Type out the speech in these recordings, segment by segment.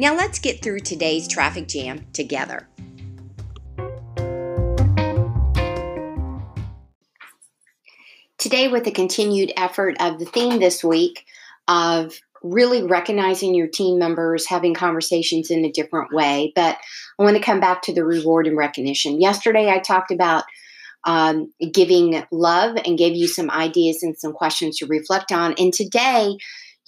Now let's get through today's traffic jam together. Today, with the continued effort of the theme this week of really recognizing your team members, having conversations in a different way. But I want to come back to the reward and recognition. Yesterday, I talked about um, giving love and gave you some ideas and some questions to reflect on. And today,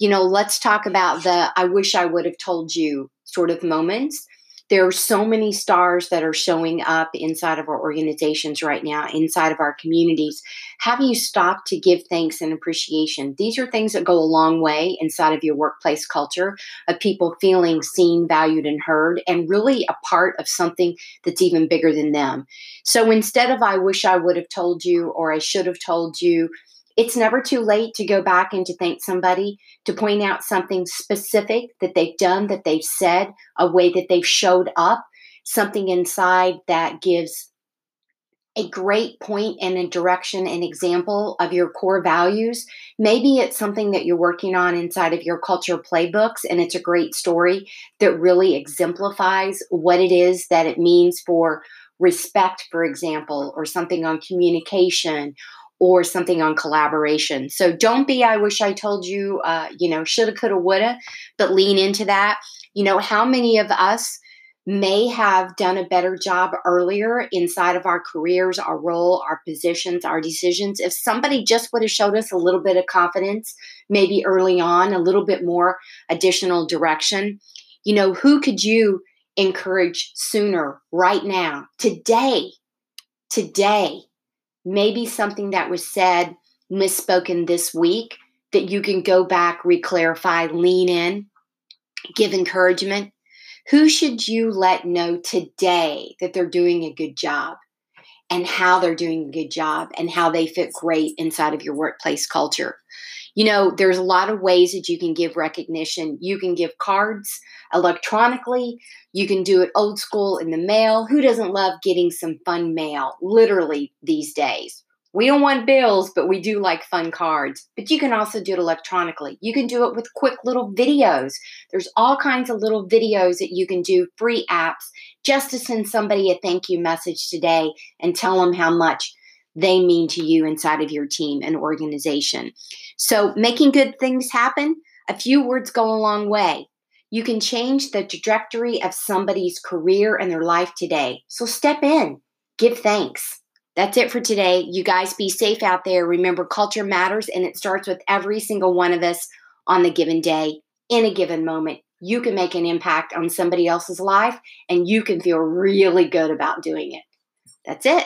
you know, let's talk about the I wish I would have told you sort of moments. There are so many stars that are showing up inside of our organizations right now, inside of our communities. Have you stopped to give thanks and appreciation? These are things that go a long way inside of your workplace culture of people feeling seen, valued, and heard, and really a part of something that's even bigger than them. So instead of I wish I would have told you or I should have told you, it's never too late to go back and to thank somebody, to point out something specific that they've done, that they've said, a way that they've showed up, something inside that gives a great point and a direction and example of your core values. Maybe it's something that you're working on inside of your culture playbooks, and it's a great story that really exemplifies what it is that it means for respect, for example, or something on communication or something on collaboration. So don't be, I wish I told you, uh, you know, shoulda, coulda, woulda, but lean into that. You know, how many of us may have done a better job earlier inside of our careers, our role, our positions, our decisions. If somebody just would have showed us a little bit of confidence, maybe early on, a little bit more additional direction, you know, who could you encourage sooner, right now, today? Today, maybe something that was said, misspoken this week that you can go back, reclarify, lean in, give encouragement. Who should you let know today that they're doing a good job and how they're doing a good job and how they fit great inside of your workplace culture? You know, there's a lot of ways that you can give recognition. You can give cards electronically, you can do it old school in the mail. Who doesn't love getting some fun mail, literally, these days? We don't want bills, but we do like fun cards. But you can also do it electronically. You can do it with quick little videos. There's all kinds of little videos that you can do, free apps, just to send somebody a thank you message today and tell them how much they mean to you inside of your team and organization. So, making good things happen, a few words go a long way. You can change the trajectory of somebody's career and their life today. So, step in, give thanks. That's it for today. You guys be safe out there. Remember, culture matters, and it starts with every single one of us on the given day, in a given moment. You can make an impact on somebody else's life, and you can feel really good about doing it. That's it